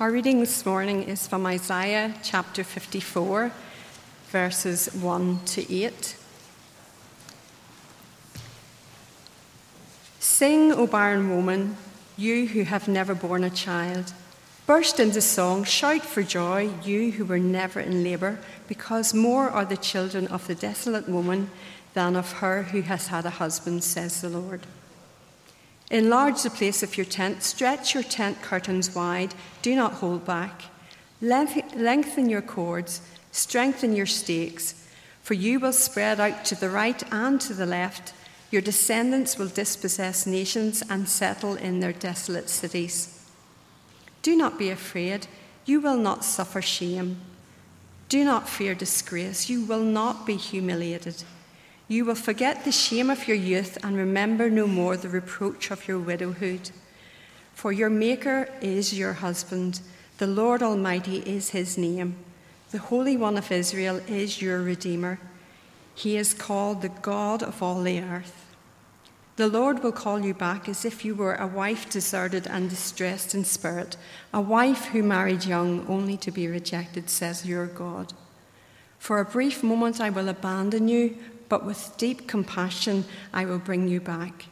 Our reading this morning is from Isaiah chapter 54, verses 1 to 8. Sing, O barren woman, you who have never borne a child. Burst into song, shout for joy, you who were never in labour, because more are the children of the desolate woman than of her who has had a husband, says the Lord. Enlarge the place of your tent, stretch your tent curtains wide, do not hold back. Lengthen your cords, strengthen your stakes, for you will spread out to the right and to the left. Your descendants will dispossess nations and settle in their desolate cities. Do not be afraid, you will not suffer shame. Do not fear disgrace, you will not be humiliated. You will forget the shame of your youth and remember no more the reproach of your widowhood. For your Maker is your husband, the Lord Almighty is his name. The Holy One of Israel is your Redeemer. He is called the God of all the earth. The Lord will call you back as if you were a wife deserted and distressed in spirit, a wife who married young only to be rejected, says your God. For a brief moment I will abandon you but with deep compassion I will bring you back.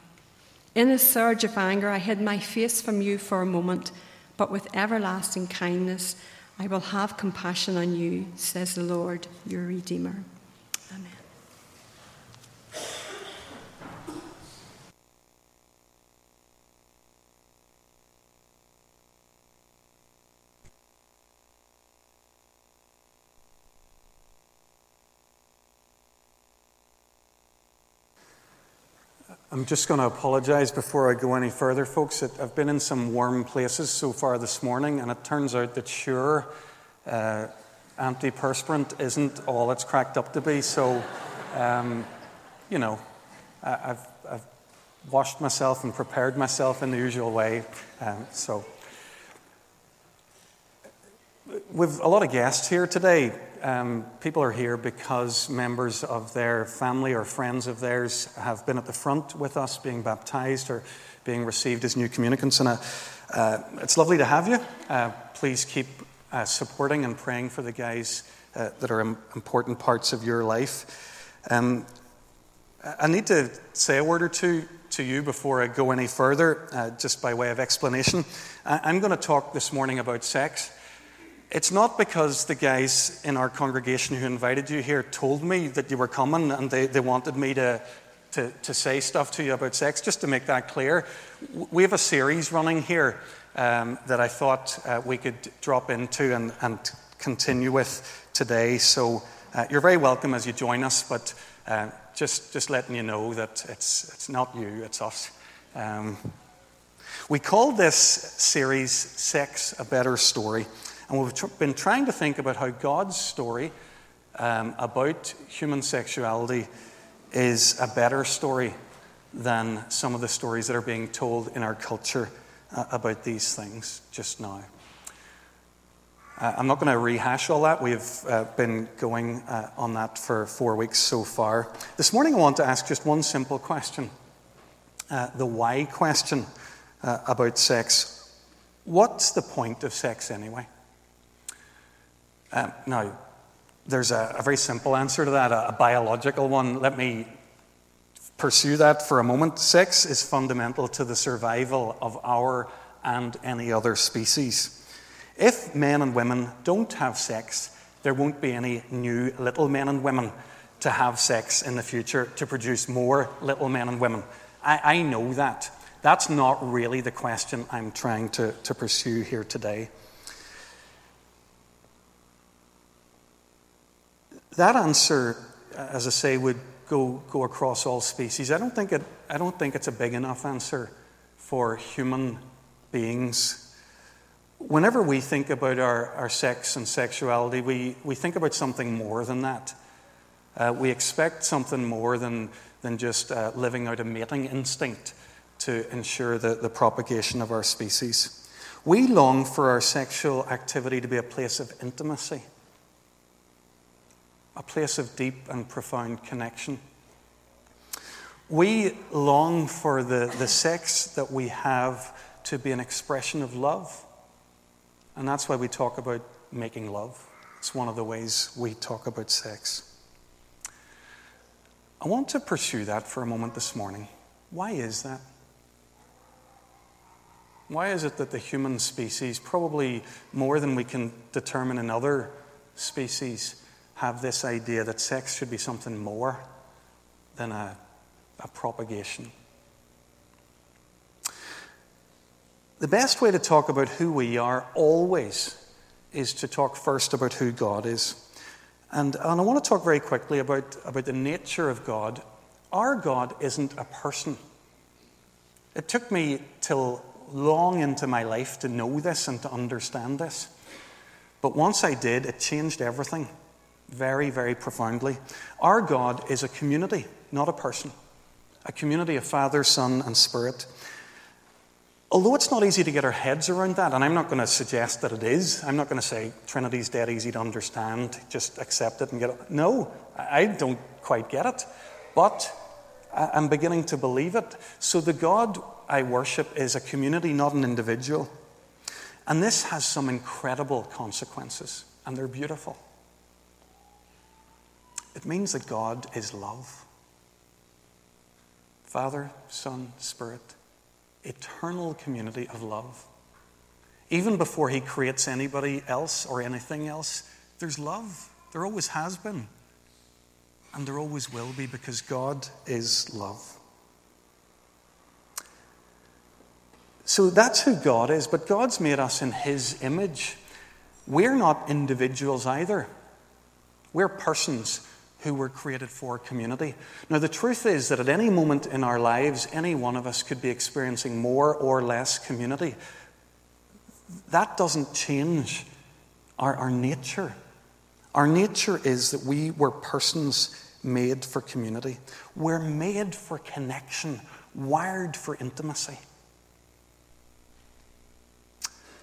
In a surge of anger, I hid my face from you for a moment, but with everlasting kindness I will have compassion on you, says the Lord, your Redeemer. I'm just going to apologize before I go any further, folks. I've been in some warm places so far this morning, and it turns out that sure, uh, antiperspirant isn't all it's cracked up to be. So, um, you know, I've, I've, washed myself and prepared myself in the usual way. Um, so, we've a lot of guests here today um, people are here because members of their family or friends of theirs have been at the front with us being baptized or being received as new communicants. And uh, uh, it's lovely to have you. Uh, please keep uh, supporting and praying for the guys uh, that are important parts of your life. Um, I need to say a word or two to you before I go any further, just by way of explanation. I'm going to talk this morning about sex. It's not because the guys in our congregation who invited you here told me that you were coming and they, they wanted me to, to, to say stuff to you about sex, just to make that clear. We have a series running here um, that I thought uh, we could drop into and, and continue with today. So uh, you're very welcome as you join us, but uh, just, just letting you know that it's, it's not you, it's us. Um, we call this series Sex a Better Story. And we've tr- been trying to think about how God's story um, about human sexuality is a better story than some of the stories that are being told in our culture uh, about these things just now. Uh, I'm not going to rehash all that. We've uh, been going uh, on that for four weeks so far. This morning, I want to ask just one simple question uh, the why question uh, about sex. What's the point of sex anyway? Um, now, there's a, a, very simple answer to that, a, a biological one. Let me pursue that for a moment. Sex is fundamental to the survival of our and any other species. If men and women don't have sex, there won't be any new little men and women to have sex in the future to produce more little men and women. I, I know that. That's not really the question I'm trying to, to pursue here today. That answer, as I say, would go, go across all species. I don't, think it, I don't think it's a big enough answer for human beings. Whenever we think about our, our sex and sexuality, we, we think about something more than that. Uh, we expect something more than, than just uh, living out a mating instinct to ensure the, the propagation of our species. We long for our sexual activity to be a place of intimacy a place of deep and profound connection. We long for the, the sex that we have to be an expression of love And that's why we talk about making love. It's one of the ways we talk about sex. I want to pursue that for a moment this morning. Why is that? Why is it that the human species, probably more than we can determine in other species, have this idea that sex should be something more than a, a propagation? The best way to talk about who we are always is to talk first about who God is. And, and I want to talk very quickly about, about the nature of God. Our God isn't a person. It took me till long into my life to know this and to understand this. But once I did, it changed everything very, very profoundly. Our God is a community, not a person. A community of Father, Son, and Spirit. Although it's not easy to get our heads around that, and I'm not going to suggest that it is, I'm not going to say Trinity's dead easy to understand, just accept it and get it. No, I don't quite get it. But I'm beginning to believe it. So the God I worship is a community, not an individual. And this has some incredible consequences, and they're beautiful. It means that God is love Father, Son, Spirit, eternal community of love. Even before He creates anybody else or anything else, there's love. There always has been. And there always will be because God is love. So that's who God is, but God's made us in His image. We're not individuals either, we're persons who were created for community. Now, the truth is that at any moment in our lives, any one of us could be experiencing more or less community. That doesn't change our, our nature. Our nature is that we were persons made for community, we're made for connection, wired for intimacy.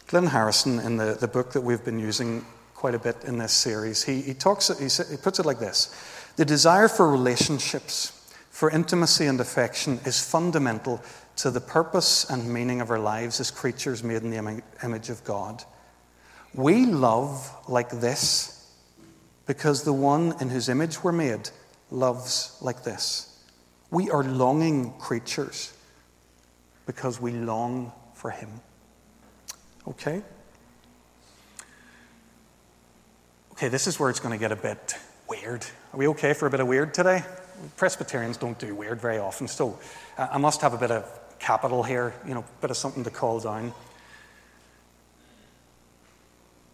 Glynn Harrison, in the, the book that we've been using quite a bit in this series, he, he, talks, he, he puts it like this The desire for relationships, for intimacy and affection, is fundamental to the purpose and meaning of our lives as creatures made in the image of God. We love like this because the one in whose image we're made loves like this. We are longing creatures because we long for Him. Okay? Okay, this is where it's going to get a bit weird. Are we okay for a bit of weird today? Presbyterians don't do weird very often, so uh, I must have a bit of capital here, you know, a bit of something to call down.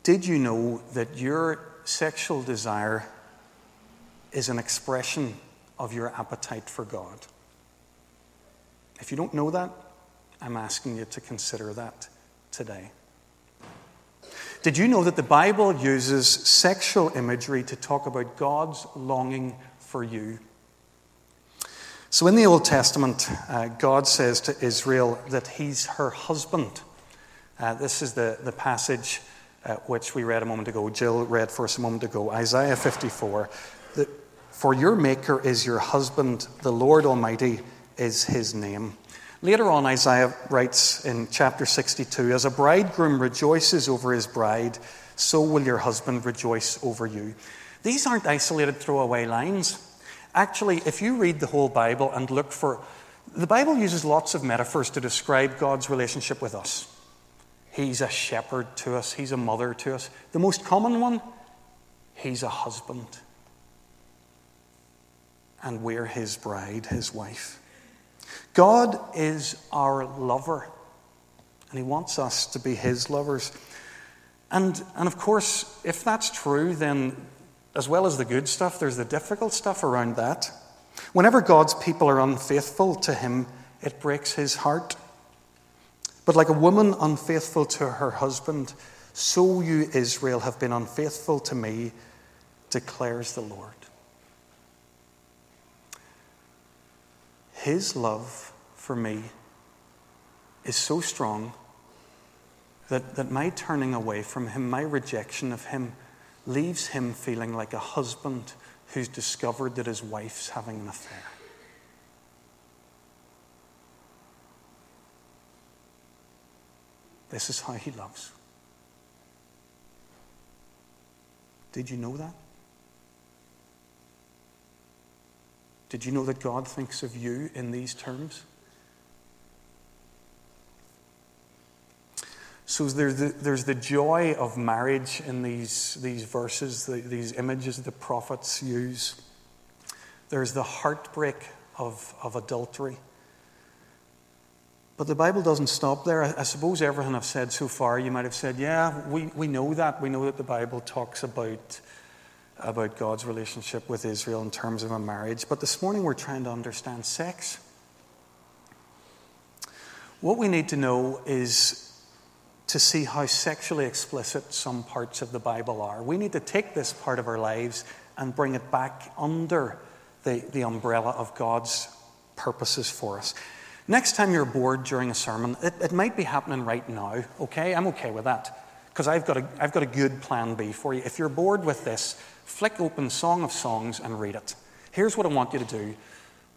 Did you know that your sexual desire is an expression of your appetite for God? If you don't know that, I'm asking you to consider that today. Did you know that the Bible uses sexual imagery to talk about God's longing for you? So in the Old Testament, uh, God says to Israel that he's her husband. Uh, this is the, the passage uh, which we read a moment ago. Jill read for us a moment ago. Isaiah 54. The, for your Maker is your husband, the Lord Almighty is his name. Later on, Isaiah writes in chapter 62 As a bridegroom rejoices over his bride, so will your husband rejoice over you. These aren't isolated throwaway lines. Actually, if you read the whole Bible and look for, the Bible uses lots of metaphors to describe God's relationship with us. He's a shepherd to us, He's a mother to us. The most common one, He's a husband. And we're His bride, His wife. God is our lover, and He wants us to be His lovers. And, and of course, if that's true, then as well as the good stuff, there's the difficult stuff around that. Whenever God's people are unfaithful to Him, it breaks His heart. But like a woman unfaithful to her husband, so you, Israel, have been unfaithful to me, declares the Lord. His love for me is so strong that, that my turning away from him, my rejection of him, leaves him feeling like a husband who's discovered that his wife's having an affair. This is how he loves. Did you know that? Did you know that God thinks of you in these terms? So there's the, there's the joy of marriage in these, these verses, the, these images the prophets use. There's the heartbreak of, of adultery. But the Bible doesn't stop there. I, I suppose everything I've said so far, you might have said, yeah, we, we know that. We know that the Bible talks about, about God's relationship with Israel in terms of a marriage. But this morning we're trying to understand sex. What we need to know is to see how sexually explicit some parts of the Bible are. We need to take this part of our lives and bring it back under the, the umbrella of God's purposes for us. Next time you're bored during a sermon, it, it might be happening right now, okay? I'm okay with that because I've, got a, I've got a good plan B for you. If you're bored with this, flick open Song of Songs and read it. Here's what I want you to do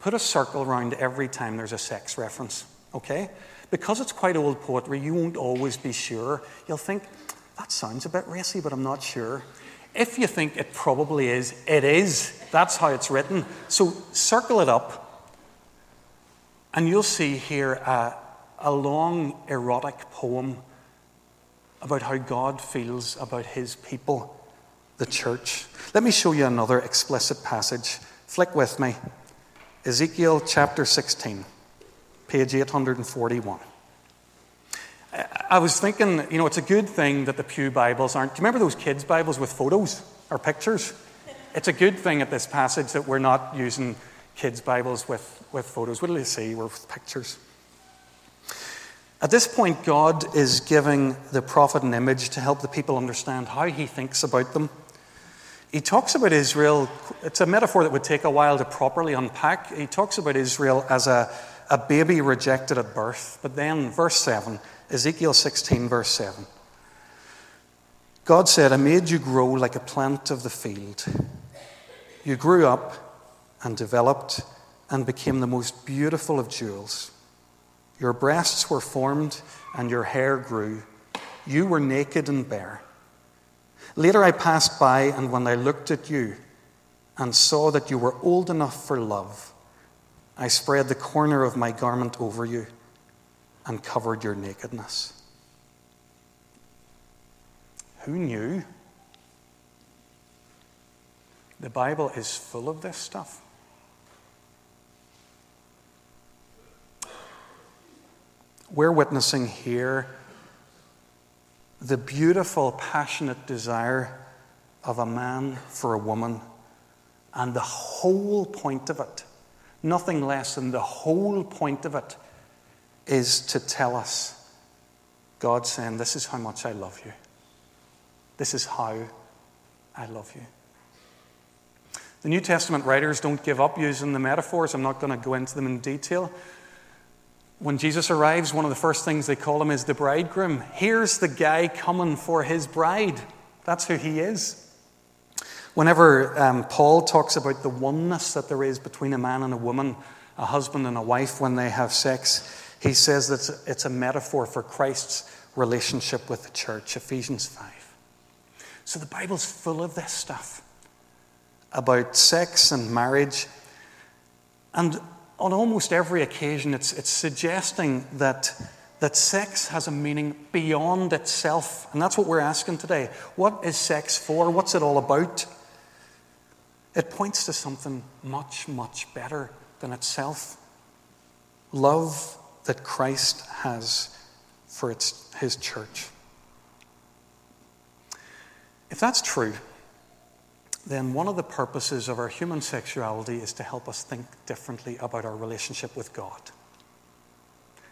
put a circle around every time there's a sex reference, okay? Because it's quite old poetry, you won't always be sure. You'll think, that sounds a bit racy, but I'm not sure. If you think it probably is, it is. That's how it's written. So circle it up, and you'll see here a, a long erotic poem about how God feels about his people, the church. Let me show you another explicit passage. Flick with me. Ezekiel chapter 16 page 841. I was thinking, you know, it's a good thing that the Pew Bibles aren't. Do you remember those kids' Bibles with photos or pictures? It's a good thing at this passage that we're not using kids' Bibles with, with photos. What do you see? We're with pictures. At this point, God is giving the prophet an image to help the people understand how he thinks about them. He talks about Israel, it's a metaphor that would take a while to properly unpack. He talks about Israel as a a baby rejected at birth. But then, verse 7, Ezekiel 16, verse 7. God said, I made you grow like a plant of the field. You grew up and developed and became the most beautiful of jewels. Your breasts were formed and your hair grew. You were naked and bare. Later I passed by, and when I looked at you and saw that you were old enough for love, I spread the corner of my garment over you and covered your nakedness. Who knew? The Bible is full of this stuff. We're witnessing here the beautiful, passionate desire of a man for a woman, and the whole point of it nothing less than the whole point of it is to tell us God saying, This is how much I love you. This is how I love you. The New Testament writers don't give up using the metaphors. I'm not going to go into them in detail. When Jesus arrives, one of the first things they call him is the bridegroom. Here's the guy coming for his bride. That's who he is. Whenever um, Paul talks about the oneness that there is between a man and a woman, a husband and a wife when they have sex, he says that it's a metaphor for Christ's relationship with the church, Ephesians 5. So the Bible's full of this stuff about sex and marriage. And on almost every occasion, it's, it's suggesting that, that sex has a meaning beyond itself. And that's what we're asking today. What is sex for? What's it all about? It points to something much, much better than itself love that Christ has for its, his church. If that's true, then one of the purposes of our human sexuality is to help us think differently about our relationship with God.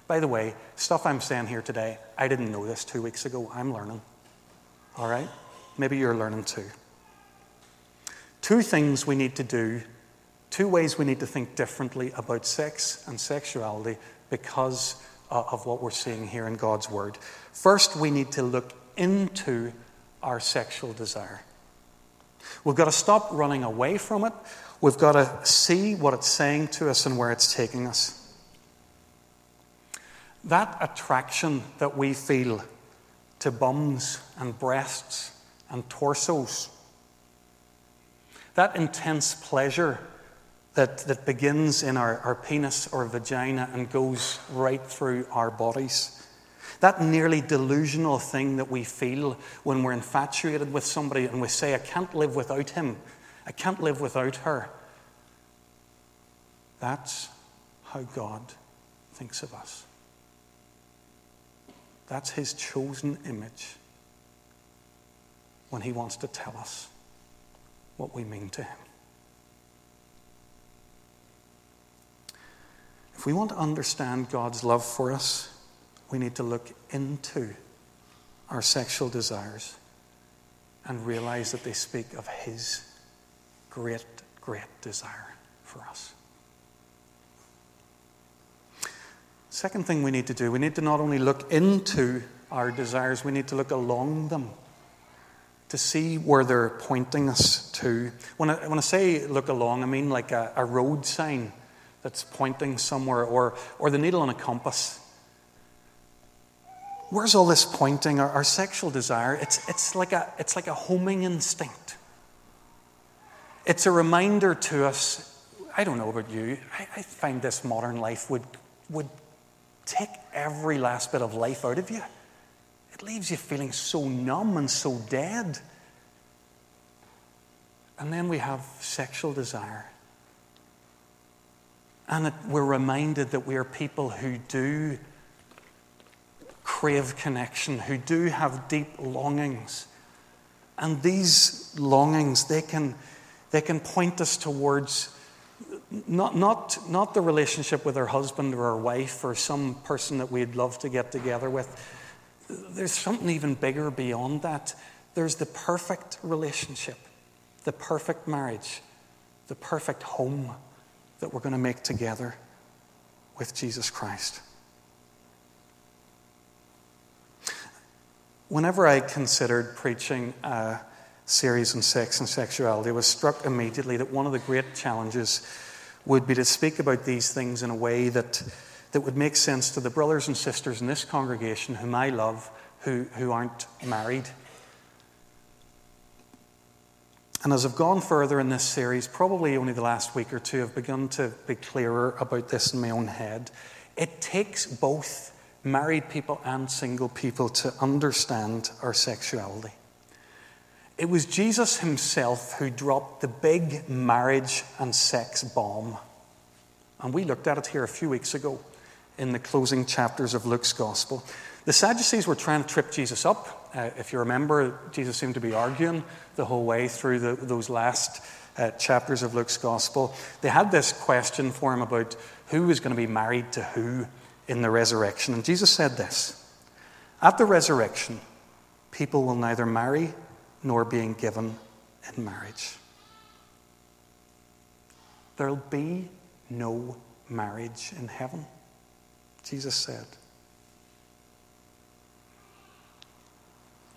By the way, stuff I'm saying here today, I didn't know this two weeks ago. I'm learning. All right? Maybe you're learning too. Two things we need to do, two ways we need to think differently about sex and sexuality because uh, of what we're seeing here in God's Word. First, we need to look into our sexual desire. We've got to stop running away from it. We've got to see what it's saying to us and where it's taking us. That attraction that we feel to bums and breasts and torsos That intense pleasure that, that begins in our, our penis or vagina and goes right through our bodies. That nearly delusional thing that we feel when we're infatuated with somebody and we say, I can't live without him, I can't live without her. That's how God thinks of us. That's his chosen image when he wants to tell us what we mean to him. If we want to understand God's love for us, we need to look into our sexual desires and realize that they speak of His great, great desire for us. Second thing we need to do, we need to not only look into our desires, we need to look along them to see where they're pointing us to. When I, when I say look along, I mean like a, a road sign that's pointing somewhere or, or the needle on a compass Where's all this pointing? Our, our sexual desire, it's, it's, like a, it's like a homing instinct. It's a reminder to us. I don't know about you, I, I find this modern life would, would take every last bit of life out of you. It leaves you feeling so numb and so dead. And then we have sexual desire. And it, we're reminded that we are people who do crave connection, who do have deep longings. And these longings, they can, they can point us towards not, not, not the relationship with our husband or our wife or some person that we'd love to get together with. There's something even bigger beyond that. There's the perfect relationship, the perfect marriage, the perfect home that we're going to make together with Jesus Christ. Whenever I considered preaching a series on sex and sexuality, I was struck immediately that one of the great challenges would be to speak about these things in a way that, that would make sense to the brothers and sisters in this congregation whom I love who, who aren't married. And as I've gone further in this series, probably only the last week or two, I've begun to be clearer about this in my own head. It takes both married people and single people to understand our sexuality. It was Jesus himself who dropped the big marriage and sex bomb. And we looked at it here a few weeks ago in the closing chapters of Luke's Gospel. The Sadducees were trying to trip Jesus up. Uh, if you remember, Jesus seemed to be arguing the whole way through the, those last uh, chapters of Luke's Gospel. They had this question for him about who was going to be married to who in the resurrection. And Jesus said this At the resurrection, people will neither marry nor being given in marriage. There'll be no marriage in heaven, Jesus said.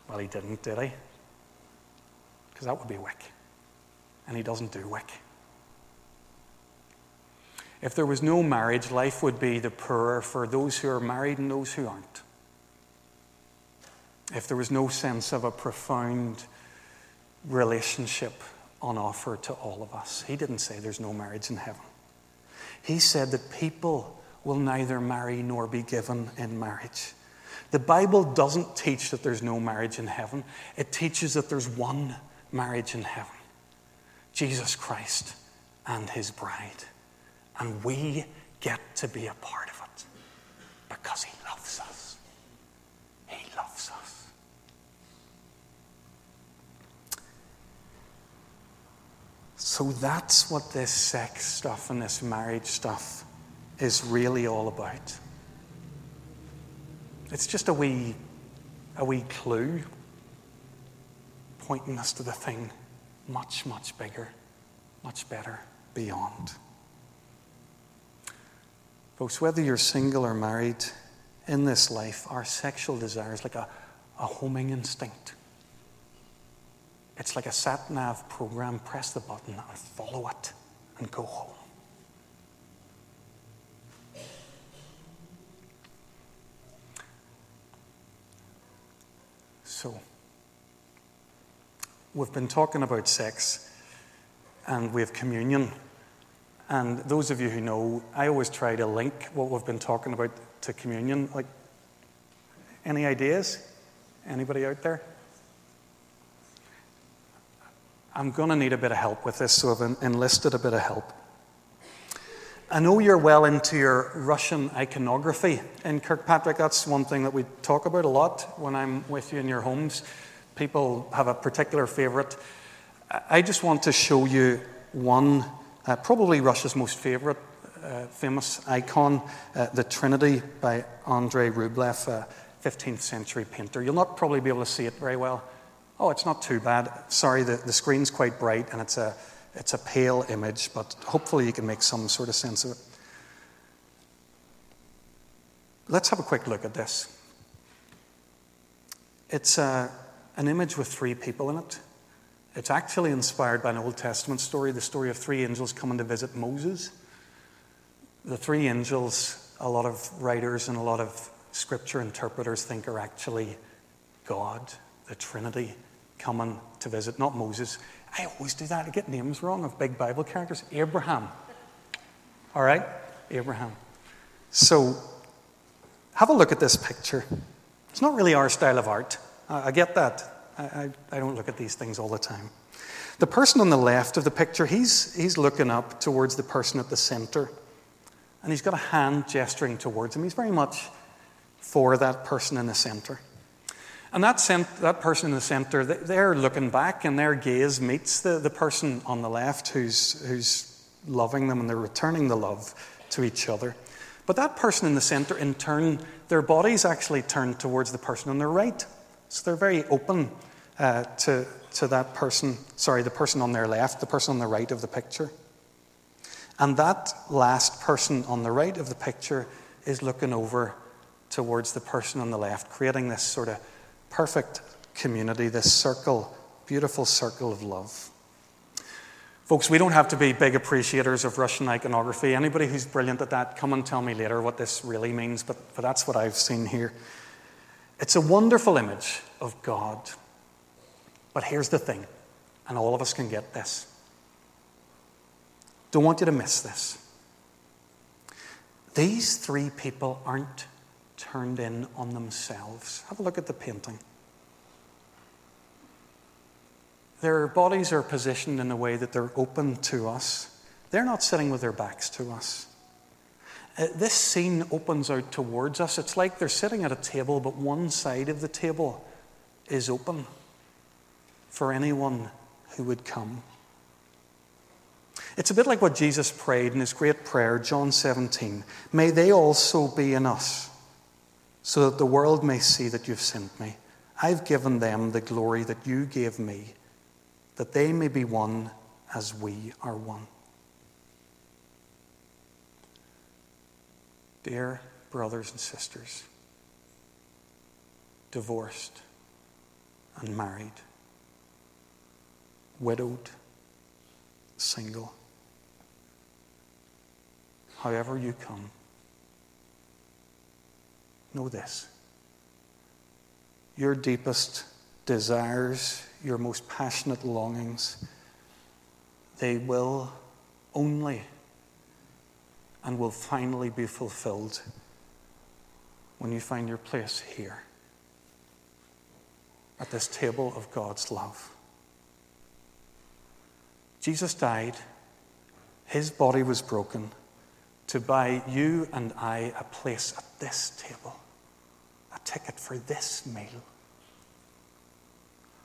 Well, he didn't, did he? Because that would be wick. And he doesn't do wick. If there was no marriage, life would be the poorer for those who are married and those who aren't. If there was no sense of a profound relationship on offer to all of us, he didn't say there's no marriage in heaven. He said that people will neither marry nor be given in marriage. The Bible doesn't teach that there's no marriage in heaven, it teaches that there's one marriage in heaven Jesus Christ and his bride. And we get to be a part of it because He loves us. He loves us. So that's what this sex stuff and this marriage stuff is really all about. It's just a wee, a wee clue pointing us to the thing much, much bigger, much better beyond. Folks, whether you're single or married, in this life, our sexual desire is like a, a homing instinct. It's like a sat nav program. Press the button and follow it and go home. So, we've been talking about sex and we have communion. And those of you who know, I always try to link what we've been talking about to communion. Like, any ideas? Anybody out there? I'm going to need a bit of help with this, so I've enlisted a bit of help. I know you're well into your Russian iconography in Kirkpatrick. That's one thing that we talk about a lot when I'm with you in your homes. People have a particular favorite. I just want to show you one, uh, probably Russia's most favorite uh, famous icon, uh, the Trinity by Andrei Rublev, a 15th century painter. You'll not probably be able to see it very well. Oh, it's not too bad. Sorry, the, the screen's quite bright and it's a it's a pale image, but hopefully you can make some sort of sense of it. Let's have a quick look at this. It's a, uh, an image with three people in it. It's actually inspired by an Old Testament story, the story of three angels coming to visit Moses. The three angels, a lot of writers and a lot of scripture interpreters think are actually God, the Trinity, coming to visit, not Moses. I always do that. I get names wrong of big Bible characters. Abraham. All right? Abraham. So, have a look at this picture. It's not really our style of art. I, get that. I, I, don't look at these things all the time. The person on the left of the picture, he's, he's looking up towards the person at the center. And he's got a hand gesturing towards him. He's very much for that person in the center. And that, cent- that person in the center, they're looking back and their gaze meets the, the person on the left who's, who's loving them and they're returning the love to each other. But that person in the center, in turn, their bodies actually turn towards the person on their right. So they're very open uh, to, to that person, sorry, the person on their left, the person on the right of the picture. And that last person on the right of the picture is looking over towards the person on the left, creating this sort of perfect community, this circle, beautiful circle of love. Folks, we don't have to be big appreciators of Russian iconography. Anybody who's brilliant at that, come and tell me later what this really means, but, but that's what I've seen here. It's a wonderful image of God. But here's the thing, and all of us can get this. Don't want you to miss this. These three people aren't turned in on themselves. Have a look at the painting. Their bodies are positioned in a way that they're open to us. They're not sitting with their backs to us. Uh, this scene opens out towards us. It's like they're sitting at a table, but one side of the table is open for anyone who would come. It's a bit like what Jesus prayed in his great prayer, John 17. May they also be in us so that the world may see that you've sent me. I've given them the glory that you gave me, that they may be one as we are one. Dear brothers and sisters, divorced unmarried, widowed, single, however you come, Know this. Your deepest desires, your most passionate longings, they will only and will finally be fulfilled when you find your place here at this table of God's love. Jesus died, his body was broken to buy you and I a place at this table a ticket for this meal.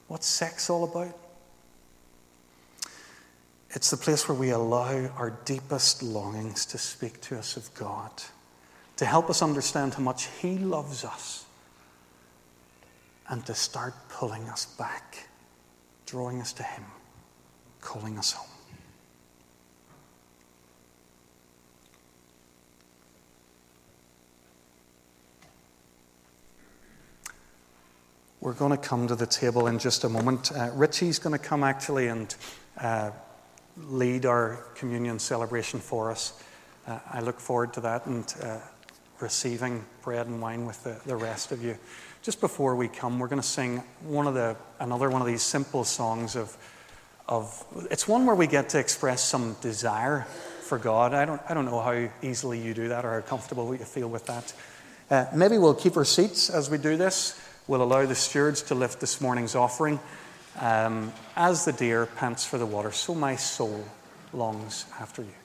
What's sex all about? It's the place where we allow our deepest longings to speak to us of God, to help us understand how much He loves us, and to start pulling us back, drawing us to Him, calling us home. We're going to come to the table in just a moment. Uh, Richie's going to come actually and uh, lead our communion celebration for us. Uh, I look forward to that and uh, receiving bread and wine with the, the rest of you. Just before we come, we're going to sing one of the, another one of these simple songs of, of, it's one where we get to express some desire for God. I don't, I don't know how easily you do that or how comfortable you feel with that. Uh, maybe we'll keep our seats as we do this. We'll allow the stewards to lift this morning's offering. Um, as the deer pants for the water, so my soul longs after you.